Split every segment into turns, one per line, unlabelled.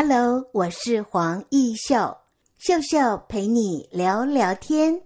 Hello，我是黄奕秀，秀秀陪你聊聊天。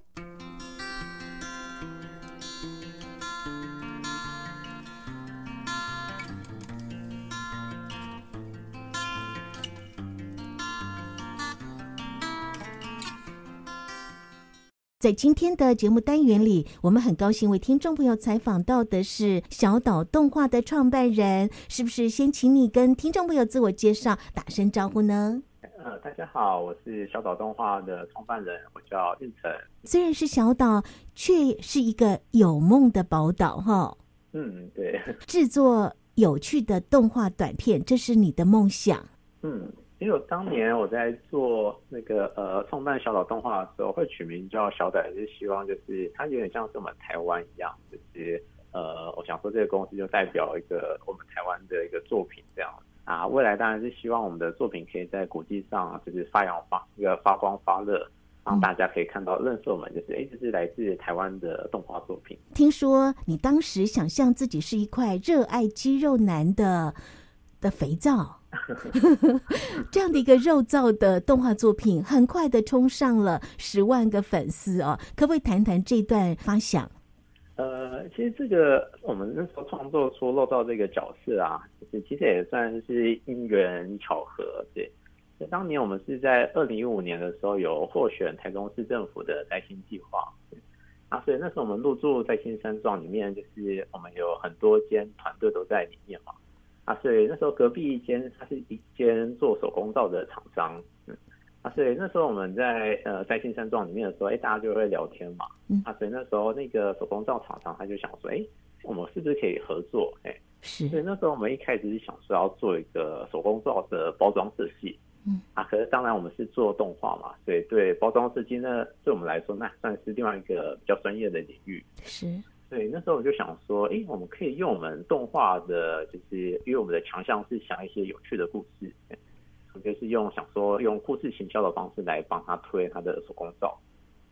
在今天的节目单元里，我们很高兴为听众朋友采访到的是小岛动画的创办人，是不是？先请你跟听众朋友自我介绍，打声招呼呢？
呃，大家好，我是小岛动画的创办人，我叫运成。
虽然是小岛，却是一个有梦的宝岛，哈。
嗯，对。
制作有趣的动画短片，这是你的梦想。
嗯。因为我当年我在做那个呃创办小岛动画的时候，会取名叫小岛，也是希望就是它有点像是我们台湾一样，就是呃，我想说这个公司就代表一个我们台湾的一个作品这样啊。未来当然是希望我们的作品可以在国际上就是发扬发一个发光发热，让大家可以看到认识我们，就是哎，这是来自台湾的动画作品。
听说你当时想象自己是一块热爱肌肉男的的肥皂。这样的一个肉燥的动画作品，很快的冲上了十万个粉丝哦。可不可以谈谈这段发想？
呃，其实这个我们那时候创作出肉燥这个角色啊，就是其实也算是因缘巧合。对，当年我们是在二零一五年的时候有获选台中市政府的摘星计划，啊，所以那时候我们入驻在新山庄里面，就是我们有很多间团队都在里面嘛。啊，所以那时候隔壁一间，它是一间做手工皂的厂商，嗯，啊，所以那时候我们在呃在新山庄里面的时候，哎，大家就会聊天嘛，嗯，啊，所以那时候那个手工皂厂商他就想说，哎，我们是不是可以合作？哎，是，所以那时候我们一开始是想说要做一个手工皂的包装设计，嗯，啊，可是当然我们是做动画嘛，所以对包装设计呢，对我们来说那算是另外一个比较专业的领域，是。对，那时候我就想说，哎，我们可以用我们动画的，就是因为我们的强项是想一些有趣的故事，我就是用想说用故事行销的方式来帮他推他的手工皂。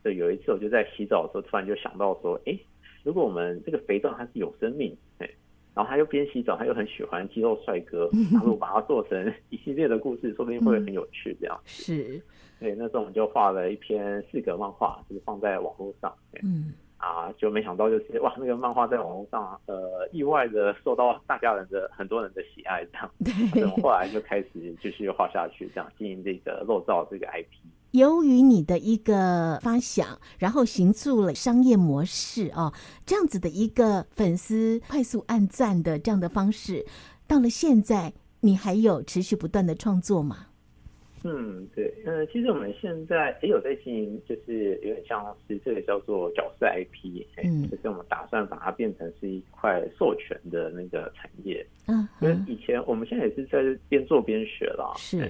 对有一次我就在洗澡的时候，突然就想到说，哎，如果我们这个肥皂它是有生命，哎，然后他又边洗澡，他又很喜欢肌肉帅哥，然后把它做成一系列的故事，说不定会很有趣。这样、嗯、是，对，那时候我们就画了一篇四格漫画，就是放在网络上，嗯。啊，就没想到就是哇，那个漫画在网络上，呃，意外的受到大家人的很多人的喜爱，这样，对，后来就开始继续画下去，这样经营这个肉燥这个 IP。
由于你的一个发想，然后行塑了商业模式哦，这样子的一个粉丝快速按赞的这样的方式，到了现在，你还有持续不断的创作吗？
嗯，对，嗯，其实我们现在也有在经营，就是有点像是这个叫做角色 IP，嗯，就是我们打算把它变成是一块授权的那个产业，嗯，因为以前我们现在也是在边做边学了，是，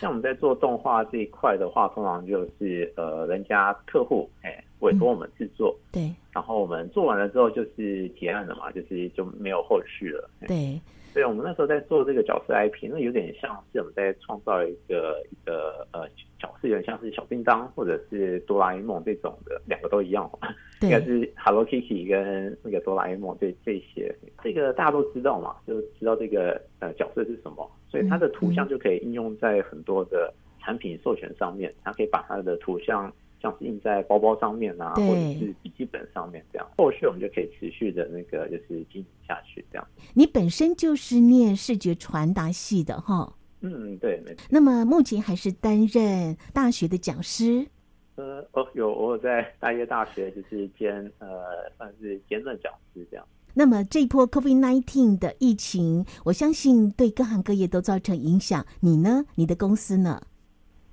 像我们在做动画这一块的话，通常就是呃，人家客户哎委托我们制作，嗯，对，然后我们做完了之后就是结案了嘛，就是就没有后续了，对。对，我们那时候在做这个角色 IP，那有点像是我们在创造一个一个呃角色，有点像是小叮当或者是哆啦 A 梦这种的，两个都一样，应该是 Hello Kitty 跟那个哆啦 A 梦这这些，这个大家都知道嘛，就知道这个呃角色是什么，所以它的图像就可以应用在很多的产品授权上面，它可以把它的图像。像是印在包包上面啊，或者是笔记本上面这样，后续我们就可以持续的那个就是经营下去这样。
你本身就是念视觉传达系的哈？
嗯，对，没错。
那么目前还是担任大学的讲师？
呃，哦，有，我有在大叶大学就是兼呃，算是兼任讲师这样。
那么这一波 COVID-19 的疫情，我相信对各行各业都造成影响。你呢？你的公司呢？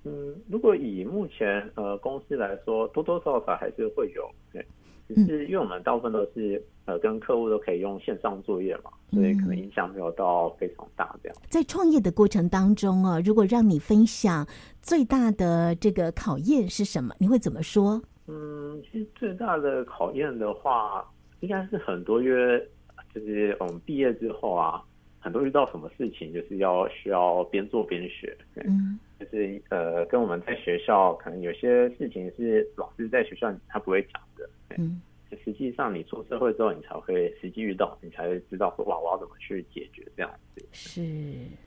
嗯，如果以目前呃公司来说，多多少少还是会有，对，只是因为我们大部分都是呃跟客户都可以用线上作业嘛，所以可能影响没有到非常大这样。
在创业的过程当中啊，如果让你分享最大的这个考验是什么，你会怎么说？
嗯，其实最大的考验的话，应该是很多，因为就是我们毕业之后啊。很多遇到什么事情，就是要需要边做边学，嗯，就是呃，跟我们在学校可能有些事情是老师在学校他不会讲的，嗯，实际上你出社会之后，你才会实际遇到，你才会知道说哇，我要怎么去解决这样子。是，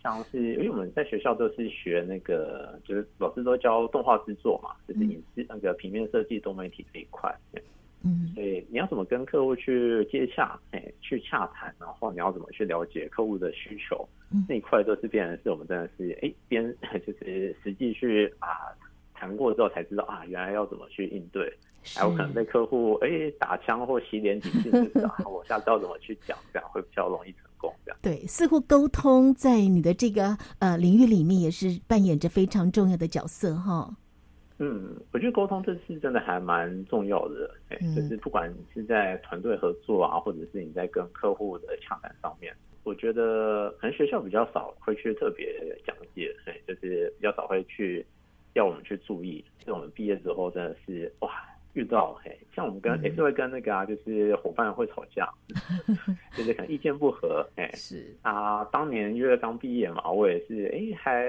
像是因为我们在学校都是学那个，就是老师都教动画制作嘛，就是影视那个平面设计、多媒体这一块。嗯，所以你要怎么跟客户去接洽，哎，去洽谈，然后你要怎么去了解客户的需求，嗯、那一块都是变成是我们真的是哎边 就是实际去啊谈过之后才知道啊，原来要怎么去应对，还有可能被客户哎打枪或洗脸几次就知道，我下次要怎么去讲，这样会比较容易成功。这样
对，似乎沟通在你的这个呃领域里面也是扮演着非常重要的角色哈。
嗯，我觉得沟通这次真的还蛮重要的，哎、嗯，就是不管你是在团队合作啊，或者是你在跟客户的洽谈上面，我觉得可能学校比较少会去特别讲解，哎，就是比较少会去要我们去注意，所以我们毕业之后真的是哇。遇到嘿，像我们跟也、嗯。欸、是会跟那个啊，就是伙伴会吵架，就是可能意见不合，哎、欸，是。啊，当年因为刚毕业嘛，我也是哎、欸，还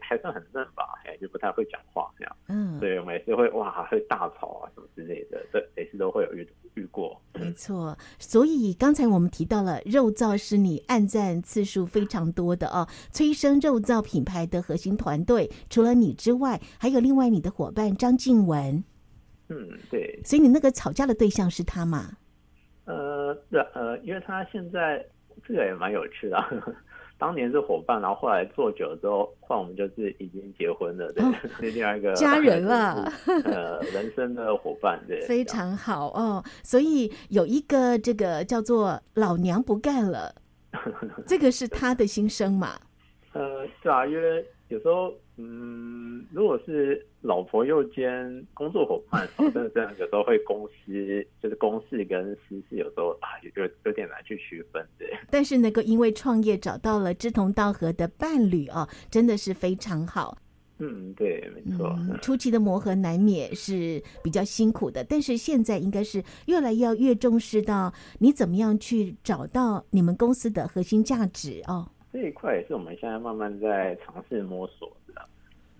还算很嫩吧，哎、欸，就不太会讲话这样，嗯，所以我们也是会哇，会大吵啊什么之类的，对，每次都会有遇遇过，
没错。所以刚才我们提到了肉燥是你暗赞次数非常多的哦，催生肉燥品牌的核心团队，除了你之外，还有另外你的伙伴张静文。
嗯，对，
所以你那个吵架的对象是他吗？
呃，对，呃，因为他现在这个也蛮有趣的，当年是伙伴，然后后来做久了之后，换我们就是已经结婚了，对，是、哦、另外一个
家人了，
呃，人生的伙伴，对，
非常好哦。所以有一个这个叫做老娘不干了，这个是他的心声嘛？
呃，对啊，因为有时候。嗯，如果是老婆又兼工作伙伴，真的这样有时候会公司就是公事跟私事有时候啊，有有有点难去区分的。
但是能够因为创业找到了志同道合的伴侣哦，真的是非常好。
嗯，对，没错。
嗯，初期的磨合难免是比较辛苦的，但是现在应该是越来越越重视到你怎么样去找到你们公司的核心价值哦。
这一块也是我们现在慢慢在尝试摸索。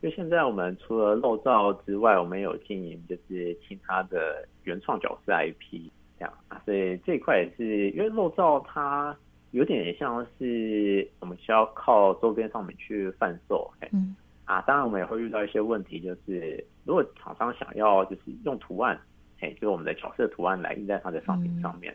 因为现在我们除了漏照之外，我们有经营就是其他的原创角色 IP 这样啊，所以这一块也是因为漏照它有点像是我们需要靠周边商品去贩售，嗯啊，当然我们也会遇到一些问题，就是如果厂商想要就是用图案，哎，就是我们的角色图案来印在它的商品上面，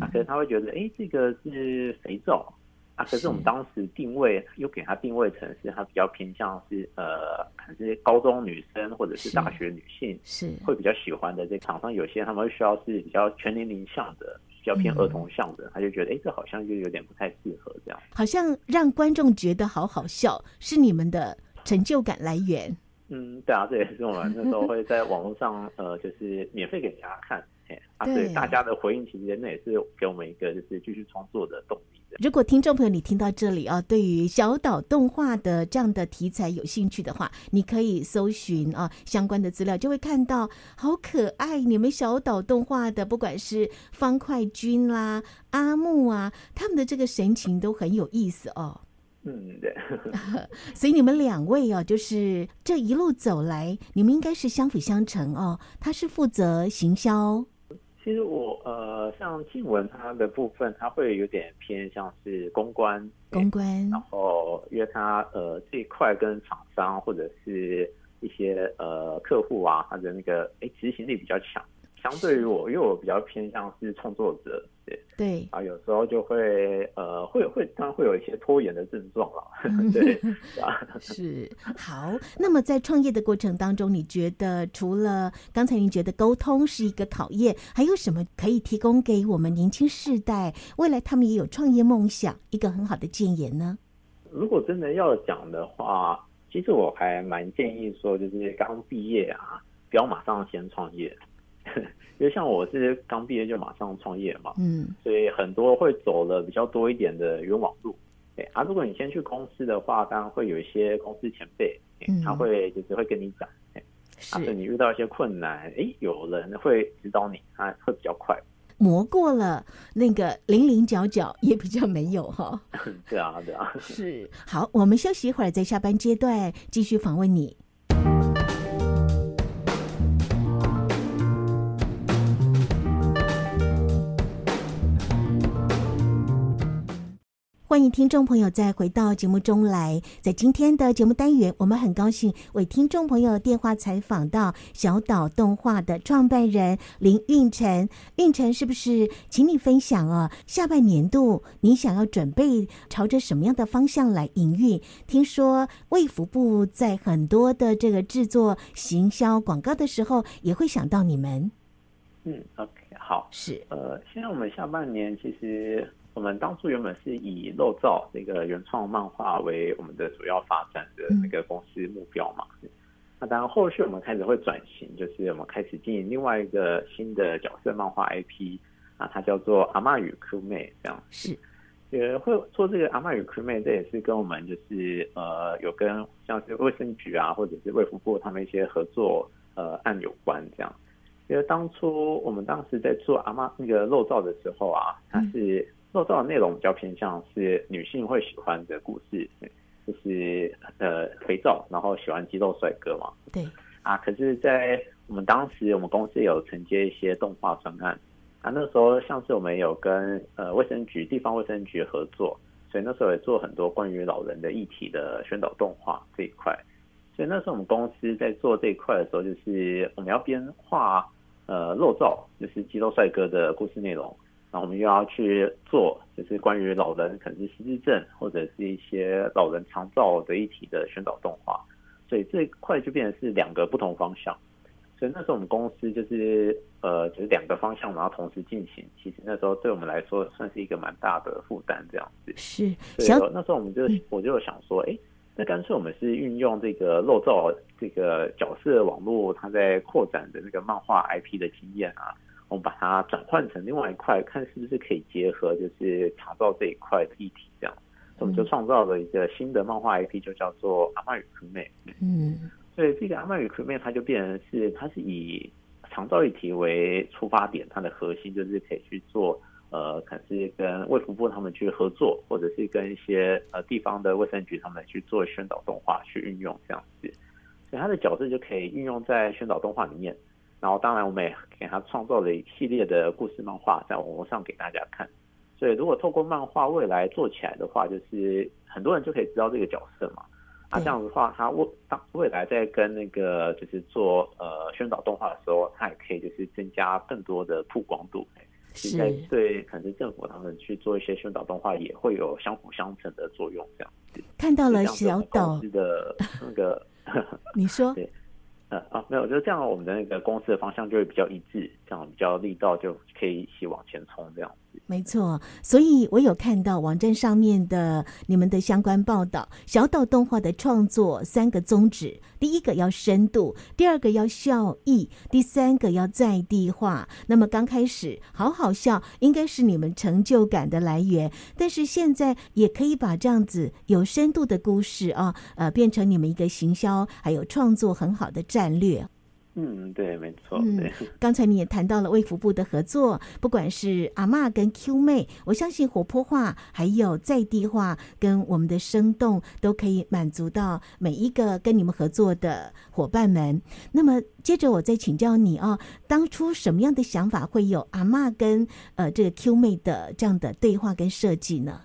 啊，可能他会觉得哎，这个是肥皂。啊，可是我们当时定位又给他定位成是，他比较偏向是呃，可能是高中女生或者是大学女性是会比较喜欢的。这厂商有些他们会需要是比较全年龄向的，比较偏儿童向的，嗯、他就觉得哎，这好像就有点不太适合这样。
好像让观众觉得好好笑，是你们的成就感来源。
嗯，对啊，这也是我们那时候会在网络上呃，就是免费给大家看，哎，啊，对大家的回应其实那也是给我们一个就是继续创作的动力。
如果听众朋友你听到这里啊，对于小岛动画的这样的题材有兴趣的话，你可以搜寻啊相关的资料，就会看到好可爱。你们小岛动画的，不管是方块君啦、阿木啊，他们的这个神情都很有意思哦。
嗯，对。
所以你们两位哦，就是这一路走来，你们应该是相辅相成哦。他是负责行销。
其实我呃，像静文他的部分，他会有点偏向是公关，
公关。
然后因为他呃这一块跟厂商或者是一些呃客户啊，他的那个哎执行力比较强。相对于我，因为我比较偏向是创作者，对对啊，有时候就会呃，会会当然会有一些拖延的症状了，对啊，
是好。那么在创业的过程当中，你觉得除了刚才您觉得沟通是一个考验，还有什么可以提供给我们年轻世代，未来他们也有创业梦想，一个很好的建言呢？
如果真的要讲的话，其实我还蛮建议说，就是刚毕业啊，不要马上先创业。因为像我是刚毕业就马上创业嘛，嗯，所以很多会走了比较多一点的冤枉路，对啊。如果你先去公司的话，当然会有一些公司前辈，嗯，他会就是会跟你讲，哎，是，是你遇到一些困难，哎，有人会指导你，他会比较快。
磨过了那个零零角角也比较没有哈。
对啊，对啊，
是。好，我们休息一会儿，在下班阶段继续访问你。欢迎听众朋友再回到节目中来。在今天的节目单元，我们很高兴为听众朋友电话采访到小岛动画的创办人林运成。运成，是不是请你分享啊？下半年度你想要准备朝着什么样的方向来营运？听说卫福部在很多的这个制作、行销、广告的时候，也会想到你们。
嗯，OK，好，
是
呃，现在我们下半年其实。我们当初原本是以肉燥这个原创漫画为我们的主要发展的那个公司目标嘛。嗯、那当然，后续我们开始会转型，就是我们开始经营另外一个新的角色漫画 IP 啊，它叫做《阿妈与 Q 妹》这样。
是，
也，会做这个《阿妈与 Q 妹》，这也是跟我们就是呃有跟像是卫生局啊，或者是卫福部他们一些合作呃案有关这样。因为当初我们当时在做阿妈那个肉燥的时候啊，它是。肉燥的内容比较偏向是女性会喜欢的故事，就是呃肥皂，然后喜欢肌肉帅哥嘛。
对
啊，可是，在我们当时，我们公司有承接一些动画专案啊，那时候像是我们有跟呃卫生局、地方卫生局合作，所以那时候也做很多关于老人的议题的宣导动画这一块。所以那时候我们公司在做这一块的时候，就是我们要编画呃肉照，就是肌肉帅哥的故事内容。然后我们又要去做，就是关于老人可能是失智症或者是一些老人长照的一体的宣导动画，所以这一块就变成是两个不同方向。所以那时候我们公司就是呃，就是两个方向然后同时进行，其实那时候对我们来说算是一个蛮大的负担这样子。
是，
所以那时候我们就我就想说，哎，那干脆我们是运用这个肉燥这个角色网络，它在扩展的那个漫画 IP 的经验啊。我们把它转换成另外一块，看是不是可以结合，就是长照这一块的议题，这样，所以我们就创造了一个新的漫画 IP，就叫做《阿嬷与坤妹》。嗯，所以这个《阿嬷与坤妹》它就变成是，它是以长照议题为出发点，它的核心就是可以去做，呃，可能是跟卫福部他们去合作，或者是跟一些呃地方的卫生局他们去做宣导动画去运用这样子，所以它的角色就可以运用在宣导动画里面。然后，当然，我们也给他创造了一系列的故事漫画，在网络上给大家看。所以，如果透过漫画未来做起来的话，就是很多人就可以知道这个角色嘛。啊，这样子的话，他未当未来在跟那个就是做呃宣导动画的时候，他也可以就是增加更多的曝光度。现在对，可能是政府他们去做一些宣导动画，也会有相辅相成的作用。这样子
看到了小岛
的那个，
你说
对。呃啊，没有，就这样，我们的那个公司的方向就会比较一致，这样比较力道就可以一起往前冲，这样子。
没错，所以我有看到网站上面的你们的相关报道，小岛动画的创作三个宗旨：第一个要深度，第二个要效益，第三个要在地化。那么刚开始好好笑，应该是你们成就感的来源，但是现在也可以把这样子有深度的故事啊，呃，变成你们一个行销还有创作很好的战略。
嗯，对，没错。对，
刚才你也谈到了卫福部的合作，不管是阿嬷跟 Q 妹，我相信活泼化还有在地化跟我们的生动，都可以满足到每一个跟你们合作的伙伴们。那么接着我再请教你哦，当初什么样的想法会有阿嬷跟呃这个 Q 妹的这样的对话跟设计呢？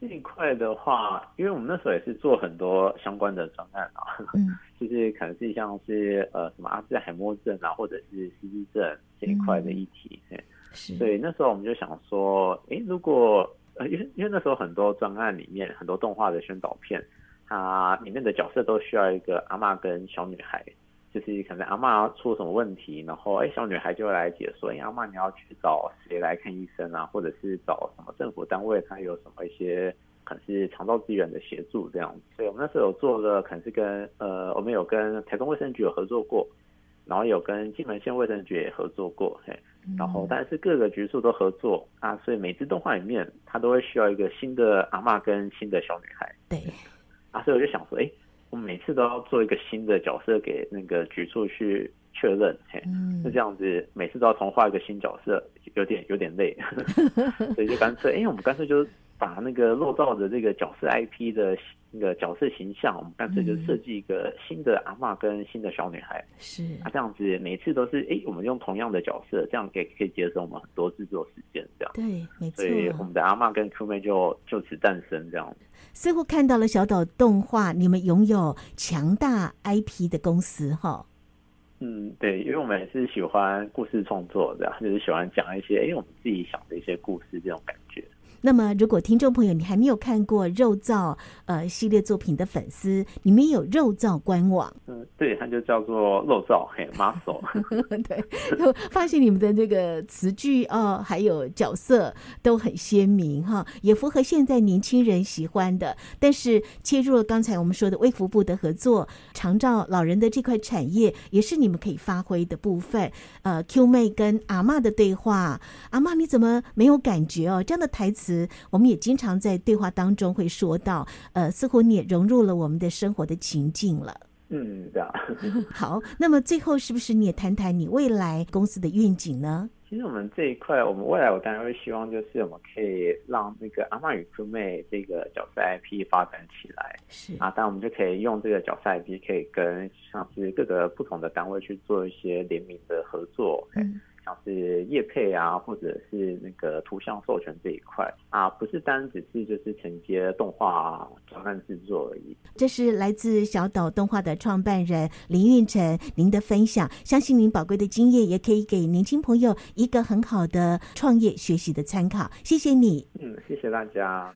这一块的话，因为我们那时候也是做很多相关的专案啊，嗯，就是可能是像是呃什么阿兹海默症啊，或者是失智症这一块的议题，嗯，是，所以那时候我们就想说，诶，如果呃，因为因为那时候很多专案里面很多动画的宣导片，它里面的角色都需要一个阿妈跟小女孩。就是可能阿妈出了什么问题，然后哎，小女孩就会来解说，哎，阿妈你要去找谁来看医生啊？或者是找什么政府单位，它有什么一些可能是肠道资源的协助这样子。所以我们那时候有做了，可能是跟呃，我们有跟台中卫生局有合作过，然后有跟金门县卫生局也合作过，嘿，然后但是各个局处都合作啊，所以每支动画里面，它都会需要一个新的阿妈跟新的小女孩。
对，
啊，所以我就想说，哎。我每次都要做一个新的角色给那个局处去确认，嘿，那这样子每次都要重画一个新角色，有点有点累，所以就干脆，哎，我们干脆就把那个肉燥的这个角色 IP 的那个角色形象，我们干脆就设计一个新的阿嬷跟新的小女孩。
是
啊，这样子每次都是哎，我们用同样的角色，这样可以可以节省我们很多制作时间。这样
对，没错。
所以我们的阿嬷跟 Q 妹就就此诞生。这样
似乎看到了小岛动画，你们拥有强大 IP 的公司哈。
嗯，对，因为我们也是喜欢故事创作的，就是喜欢讲一些哎，我们自己想的一些故事这种感觉。
那么，如果听众朋友你还没有看过肉燥呃系列作品的粉丝，你们有肉燥官网，
嗯，对，它就叫做肉燥嘿 muscle，
对，发现你们的这个词句哦，还有角色都很鲜明哈，也符合现在年轻人喜欢的。但是切入了刚才我们说的卫福部的合作，长照老人的这块产业，也是你们可以发挥的部分。呃，Q 妹跟阿嬷的对话，阿嬷你怎么没有感觉哦？这样的台词。我们也经常在对话当中会说到，呃，似乎你也融入了我们的生活的情境了。
嗯，对啊。
好，那么最后是不是你也谈谈你未来公司的愿景呢？
其实我们这一块，我们未来我当然会希望就是我们可以让那个阿嬷与 Q 妹这个角色 IP 发展起来。
是
啊，当然我们就可以用这个角色 IP 可以跟像是各个不同的单位去做一些联名的合作。嗯。像是业配啊，或者是那个图像授权这一块啊，不是单只是就是承接动画专案制作而已。
这是来自小岛动画的创办人林运成您的分享，相信您宝贵的经验也可以给年轻朋友一个很好的创业学习的参考。谢谢你。
嗯，谢谢大家。